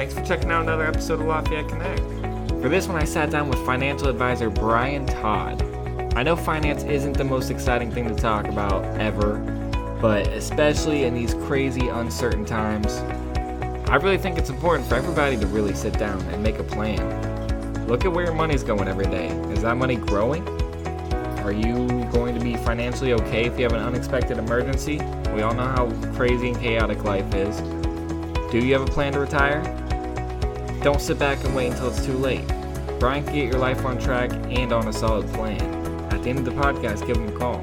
Thanks for checking out another episode of Lafayette Connect. For this one, I sat down with financial advisor Brian Todd. I know finance isn't the most exciting thing to talk about ever, but especially in these crazy, uncertain times, I really think it's important for everybody to really sit down and make a plan. Look at where your money's going every day. Is that money growing? Are you going to be financially okay if you have an unexpected emergency? We all know how crazy and chaotic life is. Do you have a plan to retire? Don't sit back and wait until it's too late. Brian can get your life on track and on a solid plan. At the end of the podcast, give him a call.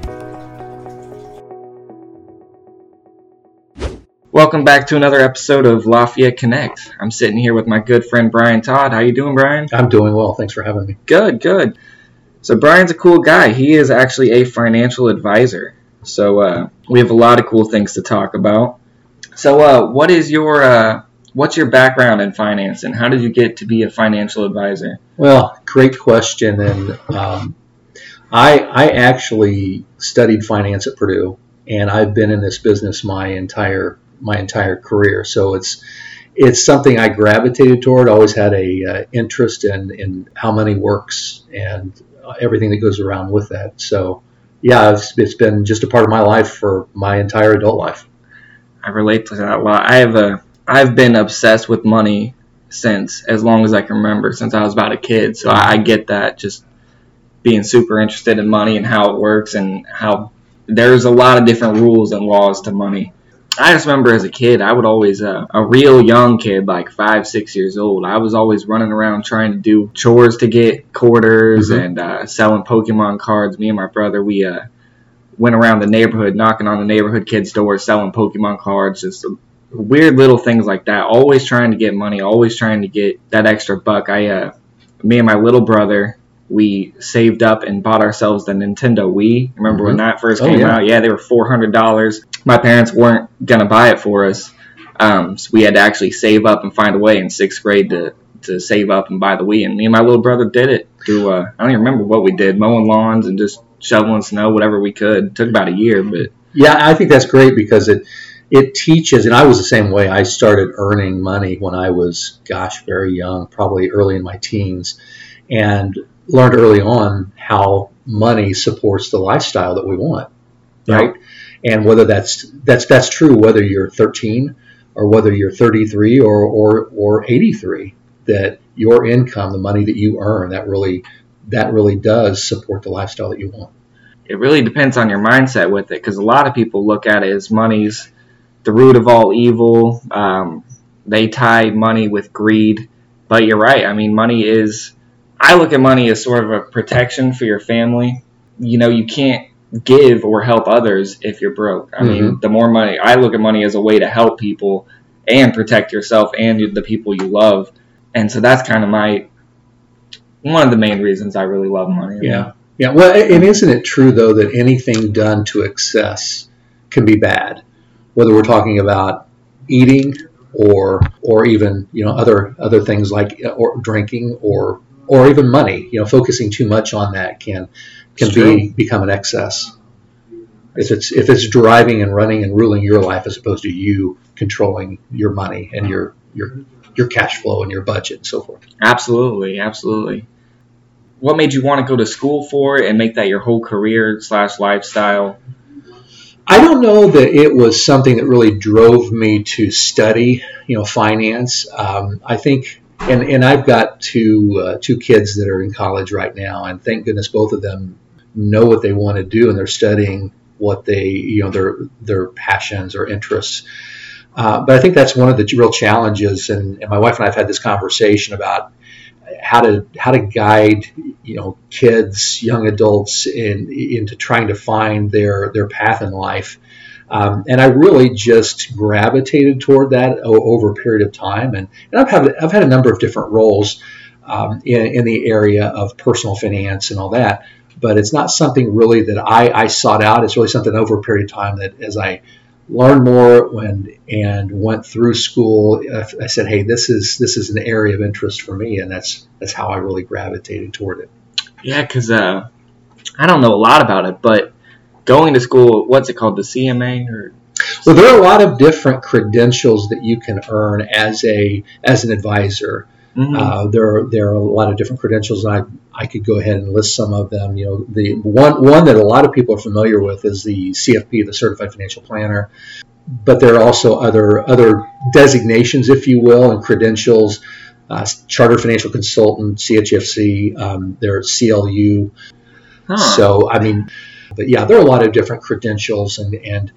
Welcome back to another episode of Lafayette Connect. I'm sitting here with my good friend Brian Todd. How you doing, Brian? I'm doing well. Thanks for having me. Good, good. So Brian's a cool guy. He is actually a financial advisor. So uh, we have a lot of cool things to talk about. So uh, what is your uh, what's your background in finance, and how did you get to be a financial advisor? Well, great question. And um, I I actually studied finance at Purdue, and I've been in this business my entire my entire career. So it's it's something I gravitated toward. I always had a uh, interest in in how money works and everything that goes around with that. So yeah, it's, it's been just a part of my life for my entire adult life. I relate to that a lot. I have a I've been obsessed with money since as long as I can remember, since I was about a kid. So I, I get that just being super interested in money and how it works and how there's a lot of different rules and laws to money. I just remember as a kid, I would always, uh, a real young kid, like five, six years old, I was always running around trying to do chores to get quarters mm-hmm. and uh, selling Pokemon cards. Me and my brother, we uh, went around the neighborhood, knocking on the neighborhood kids' doors, selling Pokemon cards, just weird little things like that. Always trying to get money, always trying to get that extra buck. I, uh, me and my little brother, we saved up and bought ourselves the Nintendo Wii. Remember mm-hmm. when that first oh, came yeah. out? Yeah, they were four hundred dollars. My parents weren't gonna buy it for us, um, so we had to actually save up and find a way in sixth grade to to save up and buy the Wii. And me and my little brother did it through. Uh, I don't even remember what we did, mowing lawns and just shoveling snow, whatever we could. It took about a year, but yeah, I think that's great because it it teaches, and I was the same way. I started earning money when I was, gosh, very young, probably early in my teens, and learned early on how money supports the lifestyle that we want, right? Yeah. And whether that's that's that's true whether you're 13 or whether you're 33 or or or 83, that your income, the money that you earn, that really that really does support the lifestyle that you want. It really depends on your mindset with it, because a lot of people look at it as money's the root of all evil. Um, they tie money with greed, but you're right. I mean, money is I look at money as sort of a protection for your family. You know, you can't give or help others if you're broke. I mm-hmm. mean, the more money, I look at money as a way to help people and protect yourself and the people you love. And so that's kind of my one of the main reasons I really love money. Yeah. Yeah. Well, and isn't it true though that anything done to excess can be bad? Whether we're talking about eating or or even you know other other things like uh, or drinking or or even money. You know, focusing too much on that can can be become an excess. If it's if it's driving and running and ruling your life as opposed to you controlling your money and your your your cash flow and your budget and so forth. Absolutely, absolutely. What made you want to go to school for it and make that your whole career slash lifestyle? I don't know that it was something that really drove me to study, you know, finance. Um, I think and and I've got two uh, two kids that are in college right now, and thank goodness both of them know what they want to do, and they're studying what they you know their their passions or interests. Uh, but I think that's one of the real challenges, and, and my wife and I have had this conversation about how to how to guide you know kids, young adults in into trying to find their their path in life. Um, and I really just gravitated toward that over a period of time. And, and I've, had, I've had a number of different roles um, in, in the area of personal finance and all that. But it's not something really that I, I sought out. It's really something over a period of time that as I learned more when, and went through school, I said, "Hey, this is this is an area of interest for me," and that's that's how I really gravitated toward it. Yeah, because uh, I don't know a lot about it, but going to school, what's it called, the CMA or? Well, there are a lot of different credentials that you can earn as a as an advisor. Mm-hmm. Uh, there are there are a lot of different credentials, and I I could go ahead and list some of them. You know, the one one that a lot of people are familiar with is the CFP, the Certified Financial Planner. But there are also other other designations, if you will, and credentials. Uh, Chartered Financial Consultant, CHFC, um, there's CLU. Huh. So I mean, but yeah, there are a lot of different credentials and and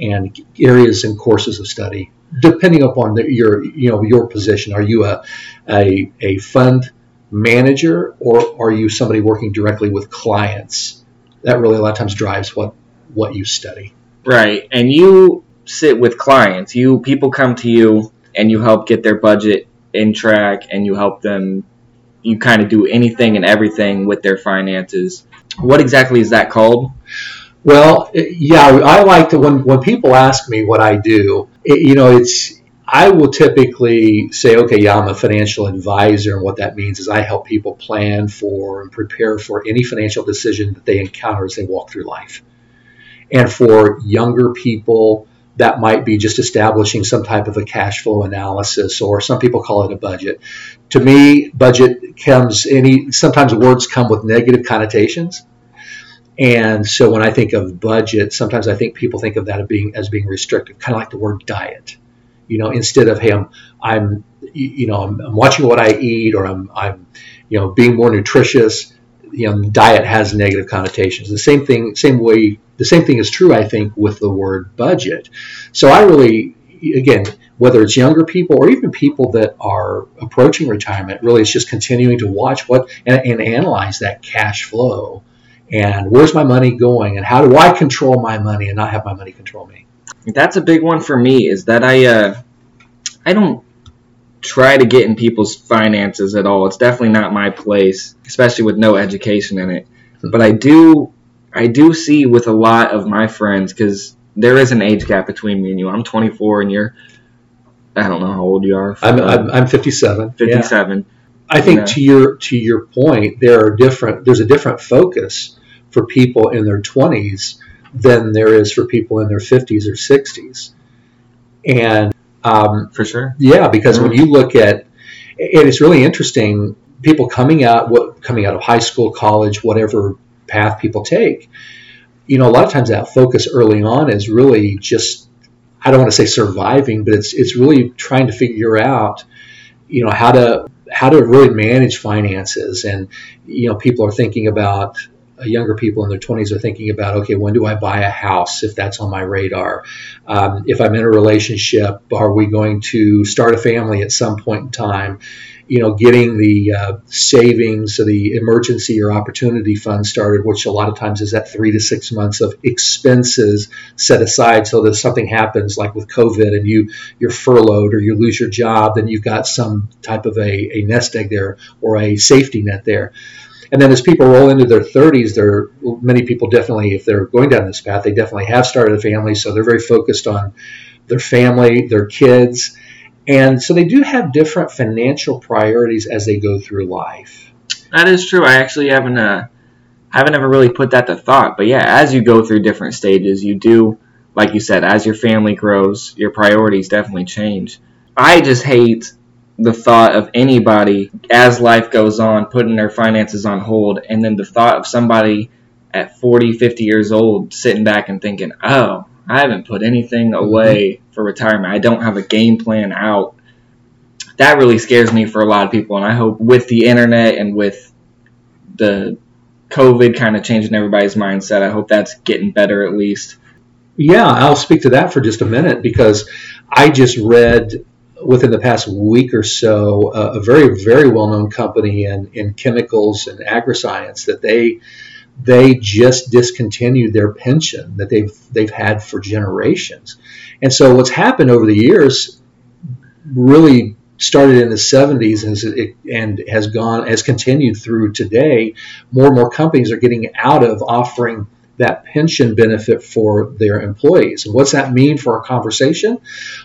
and areas and courses of study depending upon the, your you know your position. Are you a, a a fund manager or are you somebody working directly with clients? That really a lot of times drives what what you study. Right, and you sit with clients. You people come to you and you help get their budget in track, and you help them. You kind of do anything and everything with their finances. What exactly is that called? Well, yeah, I like to when when people ask me what I do, it, you know, it's I will typically say, okay, yeah, I'm a financial advisor, and what that means is I help people plan for and prepare for any financial decision that they encounter as they walk through life. And for younger people, that might be just establishing some type of a cash flow analysis, or some people call it a budget. To me, budget comes any sometimes words come with negative connotations and so when I think of budget, sometimes I think people think of that as being as being restrictive, kind of like the word diet. You know, instead of hey, I'm, I'm you know, I'm, I'm watching what I eat, or I'm, I'm, you know, being more nutritious. You know, diet has negative connotations. The same thing, same way, the same thing is true, I think, with the word budget. So I really, again, whether it's younger people or even people that are approaching retirement, really, it's just continuing to watch what and, and analyze that cash flow and where's my money going and how do I control my money and not have my money control me. That's a big one for me is that I uh, I don't try to get in people's finances at all. It's definitely not my place, especially with no education in it. But I do I do see with a lot of my friends cuz there is an age gap between me and you. I'm 24 and you're I don't know how old you are. I'm, I'm, I'm 57. 57. Yeah. I think to your to your point, there are different. There's a different focus for people in their 20s than there is for people in their 50s or 60s. And um, for sure, yeah, because mm-hmm. when you look at, and it's really interesting, people coming out, what coming out of high school, college, whatever path people take, you know, a lot of times that focus early on is really just, I don't want to say surviving, but it's it's really trying to figure out, you know, how to how to really manage finances, and you know, people are thinking about younger people in their 20s are thinking about, okay, when do I buy a house if that's on my radar? Um, if I'm in a relationship, are we going to start a family at some point in time? You know, getting the uh, savings, the emergency or opportunity fund started, which a lot of times is that three to six months of expenses set aside, so that if something happens, like with COVID, and you you're furloughed or you lose your job, then you've got some type of a, a nest egg there or a safety net there. And then as people roll into their 30s, there many people definitely, if they're going down this path, they definitely have started a family, so they're very focused on their family, their kids, and so they do have different financial priorities as they go through life. That is true. I actually haven't uh, I haven't ever really put that to thought, but yeah, as you go through different stages, you do, like you said, as your family grows, your priorities definitely change. I just hate the thought of anybody as life goes on putting their finances on hold and then the thought of somebody at 40 50 years old sitting back and thinking oh i haven't put anything mm-hmm. away for retirement. I don't have a game plan out. That really scares me for a lot of people and i hope with the internet and with the covid kind of changing everybody's mindset i hope that's getting better at least. Yeah i'll speak to that for just a minute because i just read within the past week or so uh, a very very well known company in, in chemicals and agriscience that they they just discontinued their pension that they've they've had for generations. And so what's happened over the years really started in the 70s and, and has gone has continued through today. More and more companies are getting out of offering that pension benefit for their employees. And what's that mean for our conversation?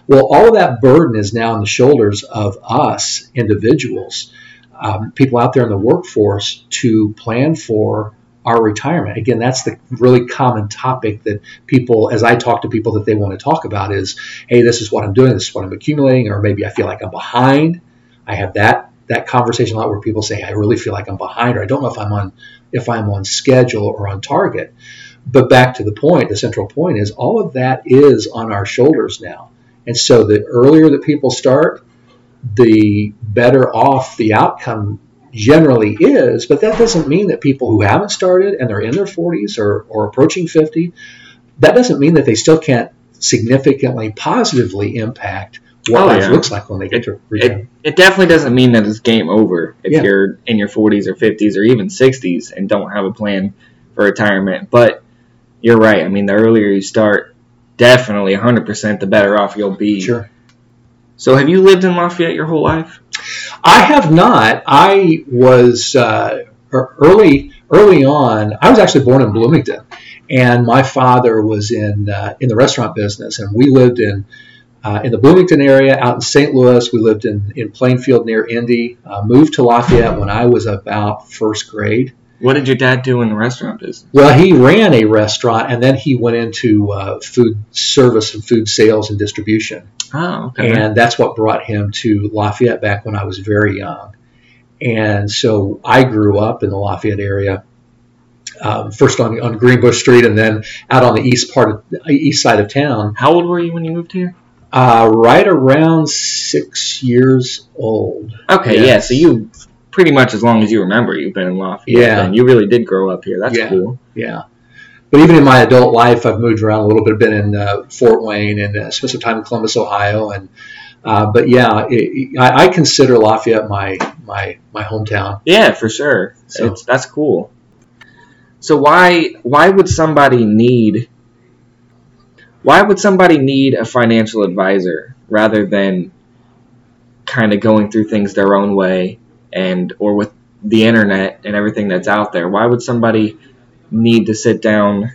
Well, all of that burden is now on the shoulders of us individuals, um, people out there in the workforce, to plan for our retirement. Again, that's the really common topic that people, as I talk to people that they want to talk about, is, hey, this is what I'm doing, this is what I'm accumulating, or maybe I feel like I'm behind. I have that that conversation a lot where people say, I really feel like I'm behind, or I don't know if I'm on if I'm on schedule or on target. But back to the point, the central point is all of that is on our shoulders now. And so the earlier that people start, the better off the outcome generally is, but that doesn't mean that people who haven't started and they're in their 40s or, or approaching 50, that doesn't mean that they still can't significantly positively impact what Oh, life yeah. looks like when they get to It, retirement. it definitely doesn't mean that it's game over if Yeah. you're in your 40s or 50s or even 60s and don't have a plan for retirement. But you're right. I mean, the earlier you start, definitely 100% the better off you'll be. Sure. So, have you lived in Lafayette your whole life? I have not. I was uh, er- early early on. I was actually born in Bloomington, and my father was in uh, in the restaurant business, and we lived in. Uh, in the Bloomington area, out in St. Louis, we lived in, in Plainfield near Indy. Uh, moved to Lafayette when I was about first grade. What did your dad do in the restaurant business? Well, he ran a restaurant, and then he went into uh, food service and food sales and distribution Oh, okay. and that's what brought him to Lafayette back when I was very young. And so I grew up in the Lafayette area, um, first on on Greenbush Street, and then out on the east part of east side of town. How old were you when you moved here? Uh, right around six years old. Okay, Yeah. yeah. So you pretty much as long as you remember, you've been in Lafayette. Yeah. And you really did grow up here. That's Yeah. cool. Yeah. But even in my adult life, I've moved around a little bit. Been in uh, Fort Wayne and uh, spent some time in Columbus, Ohio, and uh, but yeah, it, I, I consider Lafayette my my my hometown. Yeah, for sure. So- It's that's cool. So why why would somebody need why would somebody need a financial advisor rather than kind of going through things their own way and or with the internet and everything that's out there? Why would somebody need to sit down?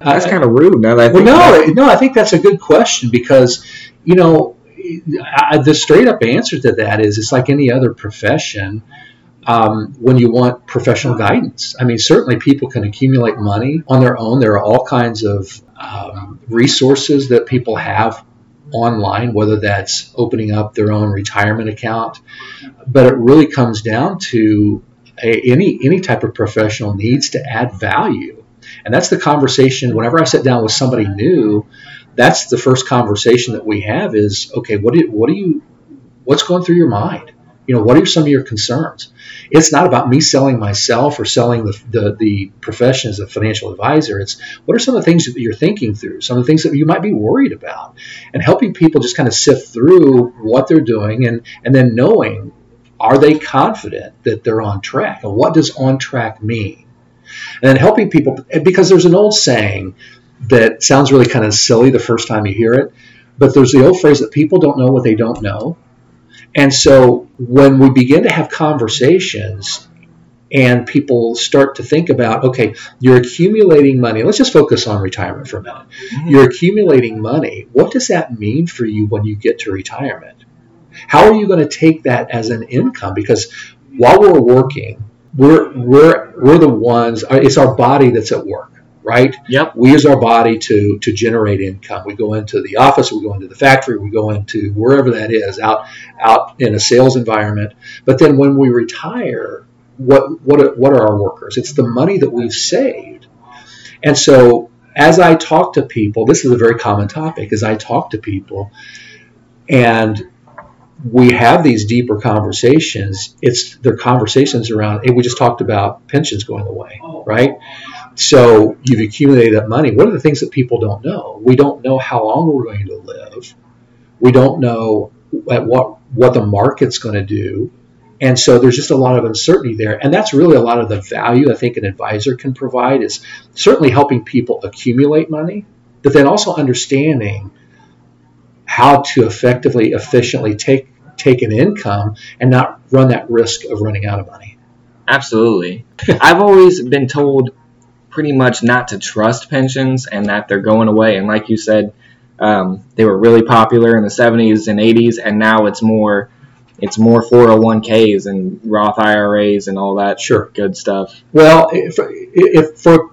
That's kind of rude. Now that I Well, no, no, I think that's a good question because, you know, I, the straight up answer to that is it's like any other profession. Um, when you want professional guidance, I mean, certainly people can accumulate money on their own. There are all kinds of um, resources that people have online, whether that's opening up their own retirement account. But it really comes down to a, any any type of professional needs to add value, and that's the conversation. Whenever I sit down with somebody new, that's the first conversation that we have is okay what do, what do you what's going through your mind you know what are some of your concerns? It's not about me selling myself or selling the, the, the profession as a financial advisor. It's what are some of the things that you're thinking through? Some of the things that you might be worried about? And helping people just kind of sift through what they're doing and and then knowing are they confident that they're on track? And what does on track mean? And then helping people because there's an old saying that sounds really kind of silly the first time you hear it, but there's the old phrase that people don't know what they don't know. And so when we begin to have conversations and people start to think about, okay, you're accumulating money. Let's just focus on retirement for a minute. Mm-hmm. You're accumulating money. What does that mean for you when you get to retirement? How are you going to take that as an income? Because while we're working, we're we're we're the ones. It's our body that's at work, right? Yep. we use our body to to generate income. We go into the office, we go into the factory, we go into wherever that is, out out in a sales environment. But then when we retire, what what are, what are our workers? It's the money that we've saved. And so as I talk to people, this is a very common topic. As I talk to people, and we have these deeper conversations. It's their conversations around. Hey, we just talked about pensions going away, oh. right? So you've accumulated that money. What are the things that people don't know? We don't know how long we're going to live. We don't know at what what the market's going to do. And so there's just a lot of uncertainty there. And that's really a lot of the value I think an advisor can provide is certainly helping people accumulate money, but then also understanding how to effectively, efficiently take take an income and not run that risk of running out of money. Absolutely. I've always been told pretty much not to trust pensions and that they're going away. And like you said, um, they were really popular in the 70s and 80s, and now it's more it's more 401ks and Roth IRAs and all that Sure. good stuff. Well, if, if for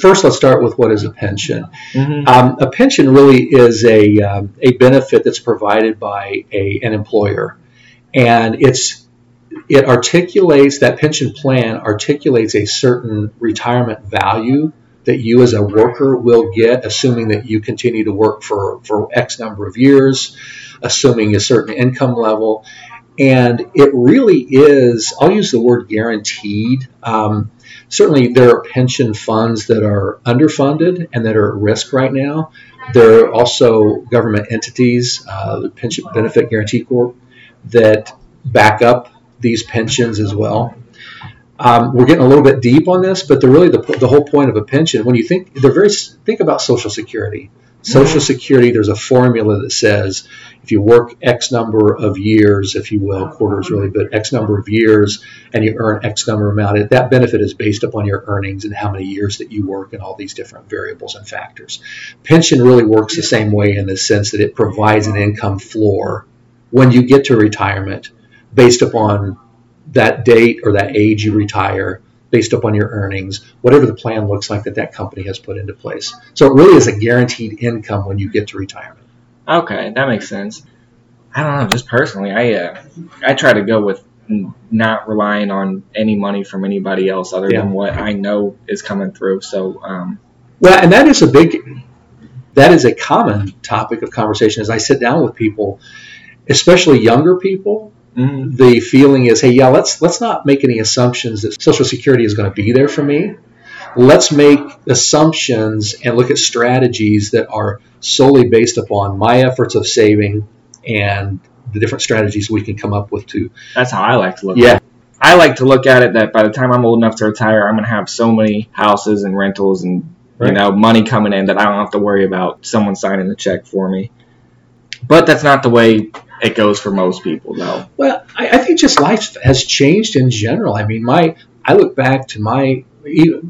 first, let's start with what is a pension. Mm-hmm. Um, a pension really is a, um, a benefit that's provided by a, an employer, and it's it articulates that pension plan articulates a certain retirement value that you as a worker will get, assuming that you continue to work for, for X number of years, assuming a certain income level. And it really is, I'll use the word guaranteed. Um, certainly, there are pension funds that are underfunded and that are at risk right now. There are also government entities, uh, the Pension Benefit Guaranty Corp, that back up these pensions as well. Um, we're getting a little bit deep on this, but the really the, the whole point of a pension, when you think they're very think about Social Security. Social Security, there's a formula that says if you work X number of years, if you will, quarters really, but X number of years, and you earn X number amount, that benefit is based upon your earnings and how many years that you work and all these different variables and factors. Pension really works the same way in the sense that it provides an income floor when you get to retirement based upon that date or that age you retire based upon your earnings, whatever the plan looks like that that company has put into place. So it really is a guaranteed income when you get to retirement. Okay, that makes sense. I don't know, just personally, I uh, I try to go with not relying on any money from anybody else other Yeah. than what I know is coming through. So, um, Well, and that is a big, that is a common topic of conversation as I sit down with people, especially younger people. Mm, The feeling is, hey, yeah, let's let's not make any assumptions that Social Security is going to be there for me. Let's make assumptions and look at strategies that are solely based upon my efforts of saving and the different strategies we can come up with to that's how I like to look. Yeah. At it. I like to look at it that by the time I'm old enough to retire, I'm gonna have so many houses and rentals and Right. you know money coming in that I don't have to worry about someone signing the check for me. But that's not the way it goes for most people, though. Well, I, I think just life has changed in general. I mean, my I look back to my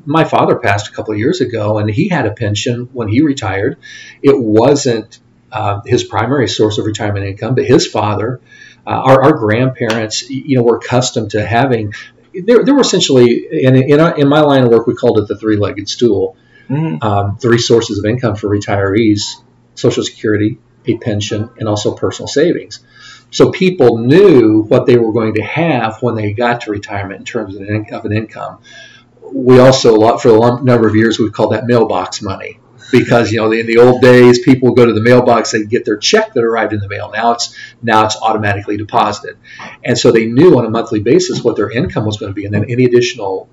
my father passed a couple of years ago, and he had a pension when he retired. It wasn't uh, his primary source of retirement income, but his father, uh, our, our grandparents, you know, were accustomed to having. There, there were essentially in in, our, in my line of work, we called it the three-legged stool. Mm, Um, three sources of income for retirees: Social Security, a pension, and also personal savings. So people knew what they were going to have when they got to retirement in terms of an, of an income. We also, a lot- for a number of years, we called that mailbox money because you know in the old days people would go to the mailbox and get their check that arrived in the mail. Now it's now it's automatically deposited, and so they knew on a monthly basis what their income was going to be, and then any additional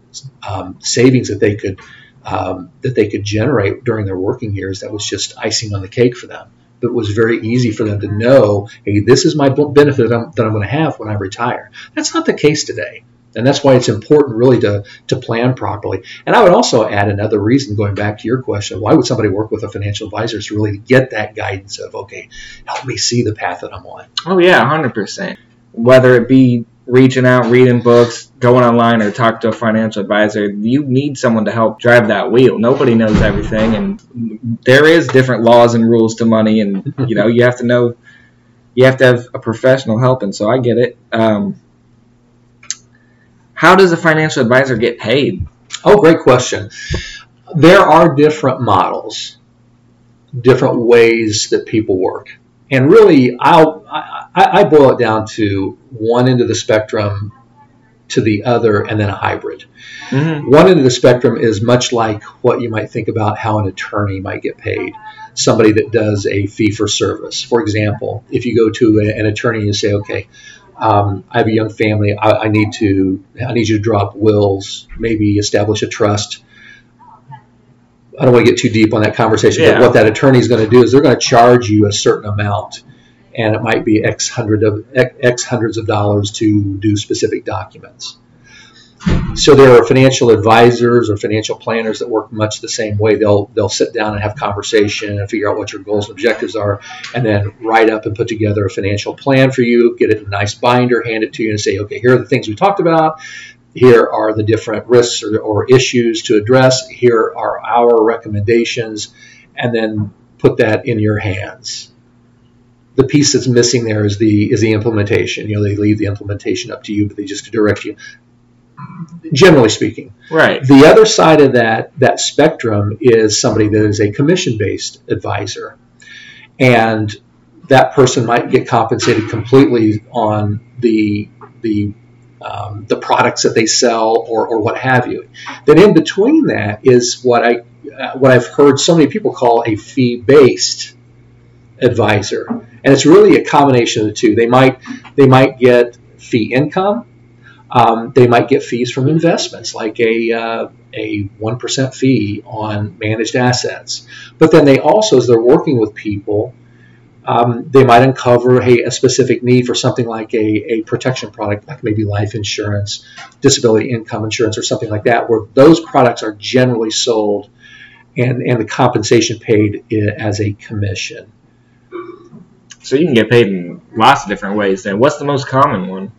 um, savings that they could um, that they could generate during their working years that was just icing on the cake for them it was very easy for them to know, hey, this is my benefit that I'm, I'm going to have when I retire. That's not the case today. And that's why it's important really to, to plan properly. And I would also add another reason, going back to your question, why would somebody work with a financial advisor is really to get that guidance of, okay, help me see the path that I'm on. Oh yeah, hundred percent. Whether it be reaching out, reading books, going online, or talk to a financial advisor, you need someone to help drive that wheel. Nobody knows everything, and there is different laws and rules to money, and you know you have to know. You have to have a professional helping. So I get it. Um, how does a financial advisor get paid? Oh, great question. There are different models, different ways that people work. And really, I'll, I, I boil it down to one end of the spectrum to the other, and then a hybrid. Mm-hmm. One end of the spectrum is much like what you might think about how an attorney might get paid. Somebody that does a fee for service. For example, if you go to a, an attorney and say, okay, um, I have a young family. I, I need to. I need you to draw up wills, maybe establish a trust. I don't want to get too deep on that conversation, Yeah. but what that attorney is going to do is they're going to charge you a certain amount, and it might be X hundred of X, X hundreds of dollars to do specific documents. So there are financial advisors or financial planners that work much the same way. They'll they'll sit down and have conversation and figure out what your goals and objectives are, and then write up and put together a financial plan for you. Get it in a nice binder, hand it to you, and say, okay, here are the things we talked about. Here are the different risks or, or issues to address. Here are our recommendations, and then put that in your hands. the piece that's missing there is the is the implementation. You know, they leave the implementation up to you, but they just direct you. Generally speaking, Right. the other side of that that spectrum is somebody that is a commission based advisor, and that person might get compensated completely on the the um, the products that they sell or, or what have you. Then in between that is what I uh, what I've heard so many people call a fee based advisor, and it's really a combination of the two. They might they might get fee income. Um, they might get fees from investments, like a uh, a one percent fee on managed assets. But then they also, as they're working with people, um, they might uncover hey, a specific need for something like a, a protection product, like maybe life insurance, disability income insurance, or something like that, where those products are generally sold and, and the compensation paid as a commission. So you can get paid in lots of different ways. Then, what's the most common one?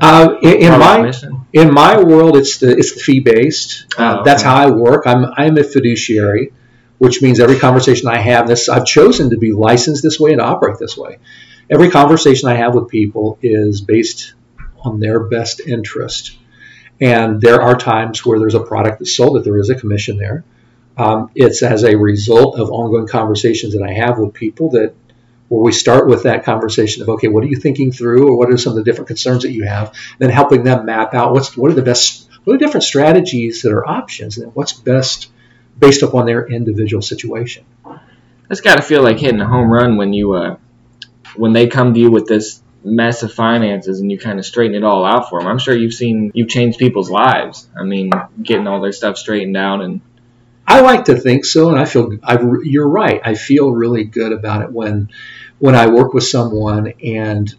Uh, in, in my commission? in my world, it's the it's the fee based. Uh, Oh, That's how I work. I'm I'm a fiduciary, which means every conversation I have, this I've chosen to be licensed this way and operate this way. Every conversation I have with people is based on their best interest, and there are times where there's a product that's sold that there is a commission there. Um, it's as a result of ongoing conversations that I have with people that where we start with that conversation of okay, what are you thinking through, or what are some of the different concerns that you have, then helping them map out what's what are the best, what are the different strategies that are options, and what's best based upon their individual situation. It's got to feel like hitting a home run when you uh, when they come to you with this mess of finances and you kind of straighten it all out for them. I'm sure you've seen you've changed people's lives. I mean, getting all their stuff straightened out and I like to think so, and I feel I, you're right. I feel really good about it when when I work with someone and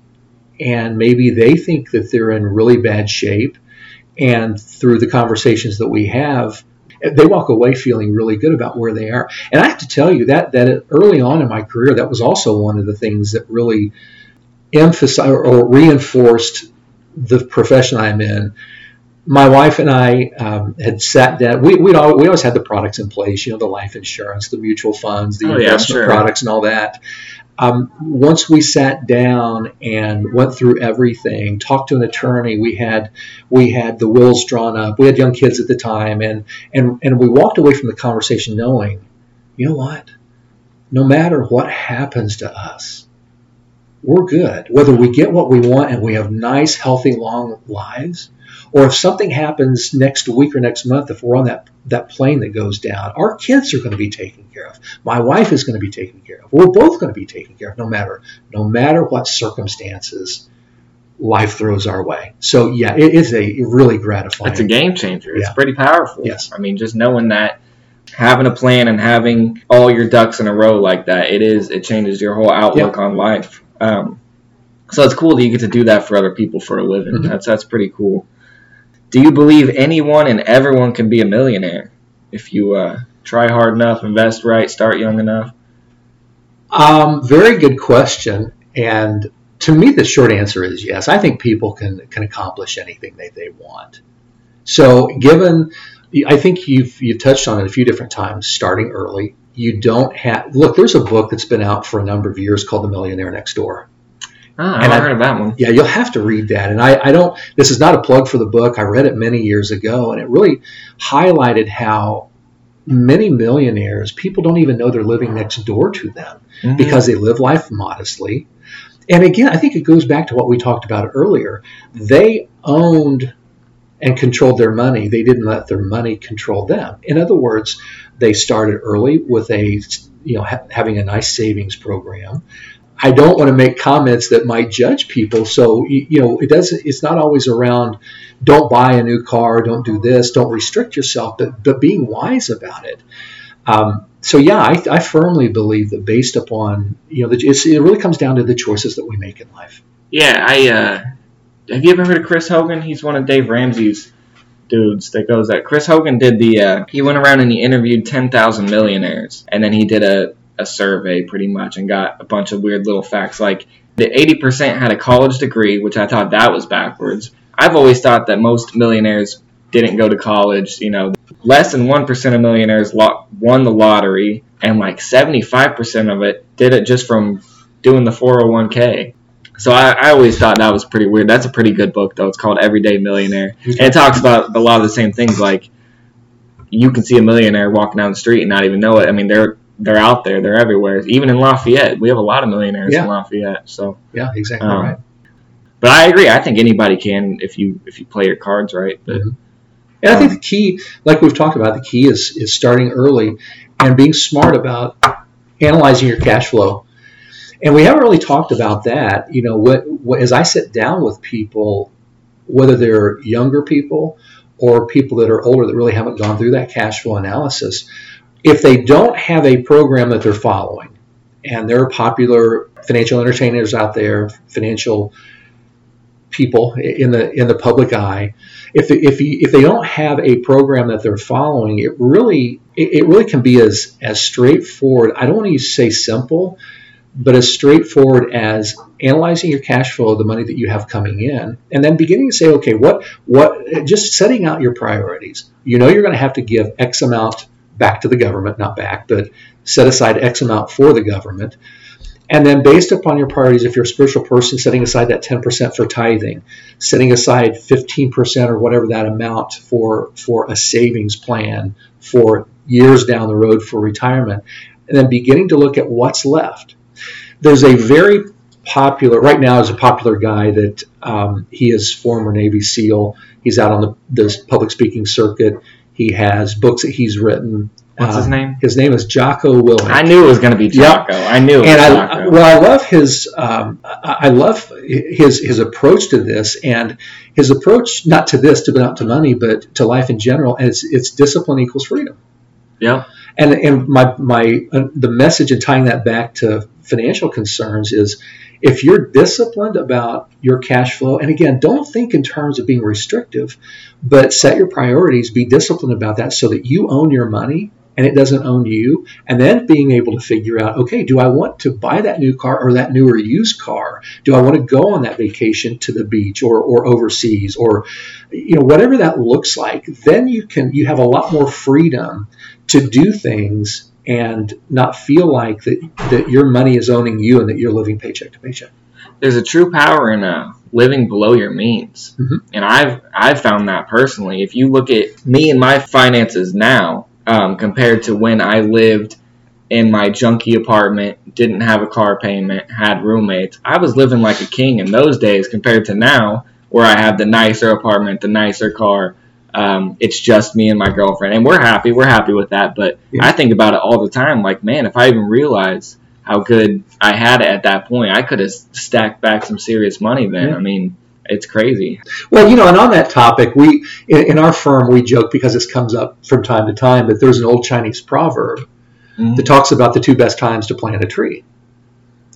and maybe they think that they're in really bad shape, and through the conversations that we have, they walk away feeling really good about where they are. And I have to tell you that that early on in my career, that was also one of the things that really emphasized or reinforced the profession I'm in my wife and I um, had sat down. We we'd al we always had the products in place, you know, the life insurance, the mutual funds, the Oh, yeah, investment sure. products, and all that. Um, once we sat down and went through everything, talked to an attorney, we had we had the wills drawn up. We had young kids at the time, and and and we walked away from the conversation knowing, you know what, no matter what happens to us, we're good. Whether we get what we want and we have nice, healthy, long lives, or if something happens next week or next month, if we're on that, that plane that goes down, our kids are going to be taken care of. My wife is going to be taken care of. We're both going to be taken care of, no matter no matter what circumstances life throws our way. So yeah, it is a really gratifying. it's a game changer. It's Yeah. pretty powerful. Yes. I mean, just knowing that having a plan and having all your ducks in a row like that, it is it changes your whole outlook on life. Um, so it's cool that you get to do that for other people for a living. Mhm. That's that's pretty cool. Do you believe anyone and everyone can be a millionaire if you uh, try hard enough, invest right, start young enough? Um, very good question. And to me, the short answer is yes. I think people can can accomplish anything that they want. So, given, I think you've you've touched on it a few different times. Starting early, you don't have. Look, there's a book that's been out for a number of years called The Millionaire Next Door. Ah, I And haven't I- heard of that one. Yeah, you'll have to read that. And I, I don't. This is not a plug for the book. I read it many years ago, and it really highlighted how many millionaires people don't even know they're living next door to them Mhm. because they live life modestly. And again, I think it goes back to what we talked about earlier. They owned and controlled their money. They didn't let their money control them. In other words, they started early with a, you know, ha- having a nice savings program. I don't want to make comments that might judge people. So, y- you know, it doesn't, it's not always around don't buy a new car, don't do this, don't restrict yourself, but, but being wise about it. Um, so yeah, I, I firmly believe that based upon you know, it really comes down to the choices that we make in life. Yeah, I uh have you ever heard of Chris Hogan? He's one of Dave Ramsey's dudes that goes that Chris Hogan did the uh he went around and he interviewed 10,000 millionaires and then he did a a survey pretty much and got a bunch of weird little facts like the 80% had a college degree, which I thought that was backwards. I've always thought that most millionaires didn't go to college, you know, less than 1% of millionaires lo- won the lottery and like 75% of it did it just from doing the 401k. So I, I always thought that was pretty weird. That's a pretty good book though. It's called Everyday Millionaire, and it talks about a lot of the same things. Like you can see a millionaire walking down the street and not even know it. I mean, they're they're out there. They're everywhere. Even in Lafayette, we have a lot of millionaires Yeah. in Lafayette. So, Yeah, exactly Um, right. but I agree. I think anybody can if you if you play your cards right. But Mhm. And I think the key, like we've talked about, the key is is starting early and being smart about analyzing your cash flow. And we haven't really talked about that. You know, what, what as I sit down with people, whether they're younger people or people that are older that really haven't gone through that cash flow analysis, if they don't have a program that they're following, and there are popular financial entertainers out there, financial people in the in the public eye, if if if they don't have a program that they're following, it really it really can be as as straightforward. I don't want to say simple, but as straightforward as analyzing your cash flow, the money that you have coming in, and then beginning to say, okay, what what just setting out your priorities. You know, you're going to have to give X amount back to the government, not back, but set aside X amount for the government. And then, based upon your priorities, if you're a spiritual person, setting aside that 10% for tithing, setting aside 15% or whatever that amount for, for a savings plan for years down the road for retirement, and then beginning to look at what's left. There's a very popular, right now, is a popular guy that um, he is former Navy SEAL. He's out on the, the public speaking circuit. He has books that he's written. what's his Uh, name? His name is Jocko Willink I knew it was going to be Yeah. Jocko. I knew it was and I, Jocko. well, I love his, um, I I love his his approach to this, and his approach not to this, to not to money, but to life in general. And it's it's discipline equals freedom. yeah. And and my my uh, the message and tying that back to financial concerns is if you're disciplined about your cash flow, and again, don't think in terms of being restrictive, but set your priorities, be disciplined about that so that you own your money and it doesn't own you. And then being able to figure out, okay, do I want to buy that new car or that newer used car? Do I want to go on that vacation to the beach or, or overseas or you know whatever that looks like? Then you can you have a lot more freedom to do things and not feel like that, that your money is owning you and that you're living paycheck to paycheck. There's a true power in uh, living below your means, Mhm. and I've I've found that personally. If you look at me and my finances now um, compared to when I lived in my junky apartment, didn't have a car payment, had roommates, I was living like a king in those days compared to now, where I have the nicer apartment, the nicer car. Um, it's just me and my girlfriend, and we're happy. We're happy with that. But Yeah. I think about it all the time. Like, man, if I even realized how good I had it at that point, I could have stacked back some serious money. Then, Yeah. I mean, it's crazy. Well, you know, and on that topic, we in, in our firm we joke because this comes up from time to time, but there's an old Chinese proverb Mhm. that talks about the two best times to plant a tree.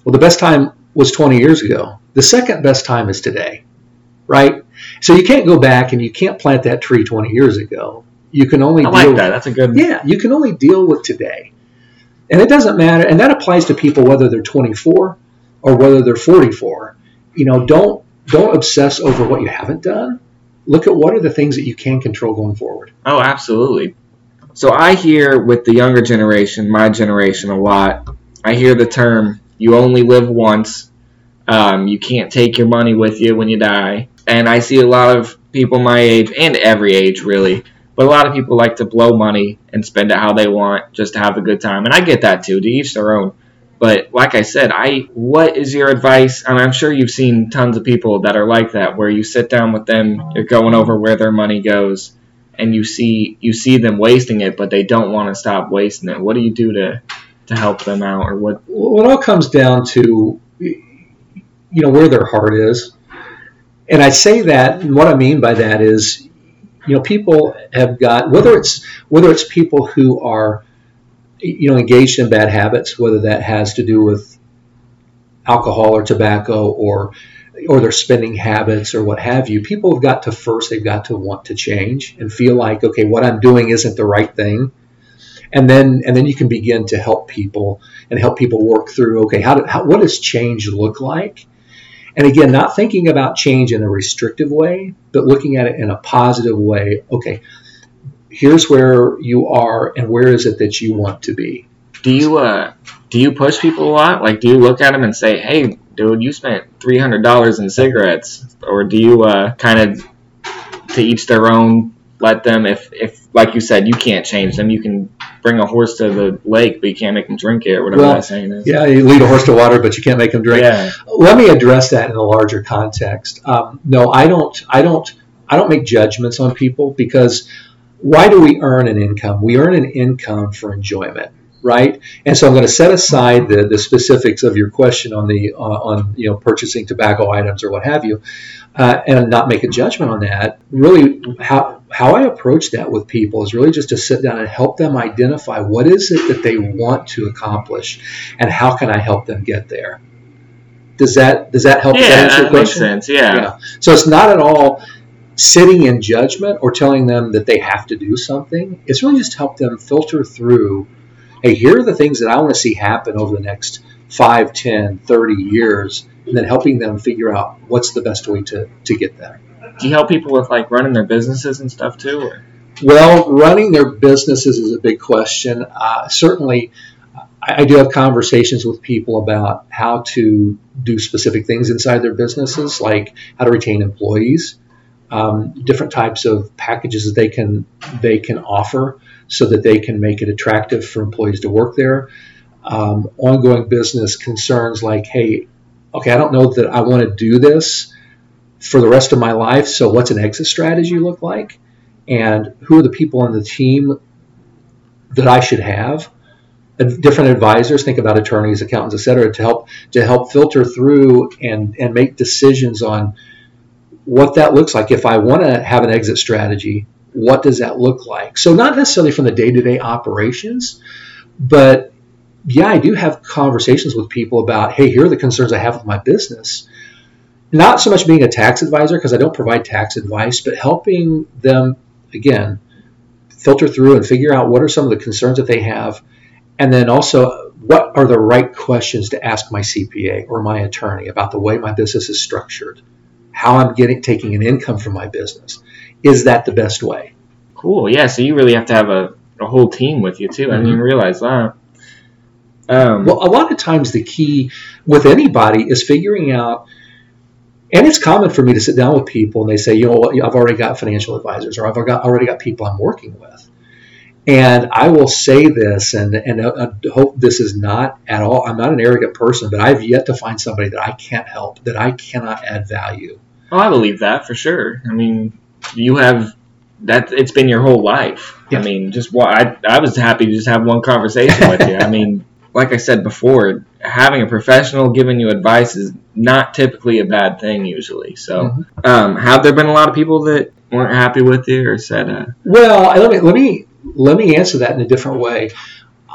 Well, the best time was 20 years ago. The second best time is today, right? So you can't go back and you can't plant that tree 20 years ago. You can only I deal like that. That's a good. Yeah, you can only deal with today. And it doesn't matter, and that applies to people whether they're 24 or whether they're 44. You know, don't don't obsess over what you haven't done. Look at what are the things that you can control going forward. Oh, absolutely. So I hear with the younger generation, my generation, a lot. I hear the term "you only live once." Um, you can't take your money with you when you die, and I see a lot of people my age and every age really, but a lot of people like to blow money and spend it how they want just to have a good time, and I get that too. To each their own. But like I said, I what is your advice? Mean, I'm sure you've seen tons of people that are like that, where you sit down with them, you're going over where their money goes, and you see you see them wasting it, but they don't want to stop wasting it. What do you do to to help them out, or what? Well, it all comes down to, you know, where their heart is. And I say that, and what I mean by that is, you know, people have got whether it's whether it's people who are, you know, engaged in bad habits, whether that has to do with alcohol or tobacco or or their spending habits or what have you. People have got to first they've got to want to change and feel like, okay, what I'm doing isn't the right thing and then and then you can begin to help people and help people work through okay how, do, how what does change look like and again not thinking about change in a restrictive way but looking at it in a positive way okay here's where you are and where is it that you want to be Do you uh do you push people a lot? Like, do you look at them and say, "Hey, dude, you spent three hundred dollars in cigarettes," or do you uh kind of to each their own? Let them if if like you said, you can't change them. You can bring a horse to the lake, but you can't make them drink it, or whatever Well, that saying is. Yeah, you lead a horse to water, but you can't make them drink. Yeah. Let me address that in a larger context. Um, no, I don't. I don't. I don't make judgments on people because why do we earn an income? We earn an income for enjoyment, right? And so I'm going to set aside the, the specifics of your question on the uh, on you know purchasing tobacco items or what have you, uh, and not make a judgment on that. Really, how how I approach that with people is really just to sit down and help them identify what is it that they want to accomplish, and how can I help them get there. Does that does that help? Yeah, that answer your that makes question? sense. Yeah. Yeah. So it's not at all sitting in judgment or telling them that they have to do something. It's really just help them filter through, hey, here are the things that I want to see happen over the next 5, 10, 30 years, and then helping them figure out what's the best way to, to get there. Do you help people with like running their businesses and stuff too? Or? Well, running their businesses is a big question. Uh, certainly, I, I do have conversations with people about how to do specific things inside their businesses, like how to retain employees, um, different types of packages that they can they can offer so that they can make it attractive for employees to work there. Um, ongoing business concerns like, hey, okay, I don't know that I want to do this for the rest of my life. So, what's an exit strategy look like? and who are the people on the team that I should have. Different advisors, think about attorneys, accountants, et cetera, to help to help filter through and and make decisions on what that looks like. If I want to have an exit strategy, what does that look like? So not necessarily from the day-to-day operations, but yeah, I do have conversations with people about, hey, here are the concerns I have with my business. Not so much being a tax advisor because I don't provide tax advice, but helping them again filter through and figure out what are some of the concerns that they have, and then also what are the right questions to ask my CPA or my attorney about the way my business is structured, how I'm getting taking an income from my business. Is that the best way? Cool. Yeah. So you really have to have a, a whole team with you too. I didn't Mhm. even realize that. Um, Well, a lot of times the key with anybody is figuring out, and it's common for me to sit down with people and they say, you know what, I've already got financial advisors or I've got, already got people I'm working with. And I will say this, and, and I hope this is not at all, I'm not an arrogant person, but I've yet to find somebody that I can't help, that I cannot add value. oh, I believe that for sure. I mean, you have that. It's been your whole life. Yeah. I mean, just what I I was happy to just have one conversation with you. I mean, like I said before, having a professional giving you advice is not typically a bad thing usually. So, Mhm. um, have there been a lot of people that weren't happy with you or said, uh, Well, let me let me let me answer that in a different way.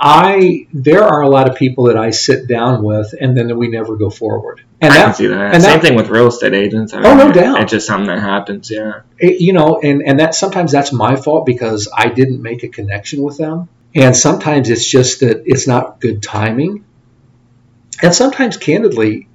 I there are a lot of people that I sit down with, and then we never go forward. And I can see that. and Same that- thing with real estate agents. I Oh, no doubt. It's just something that happens. Yeah. it- you know, and and that sometimes that's my fault because I didn't make a connection with them, and sometimes it's just that it's not good timing, and sometimes, candidly,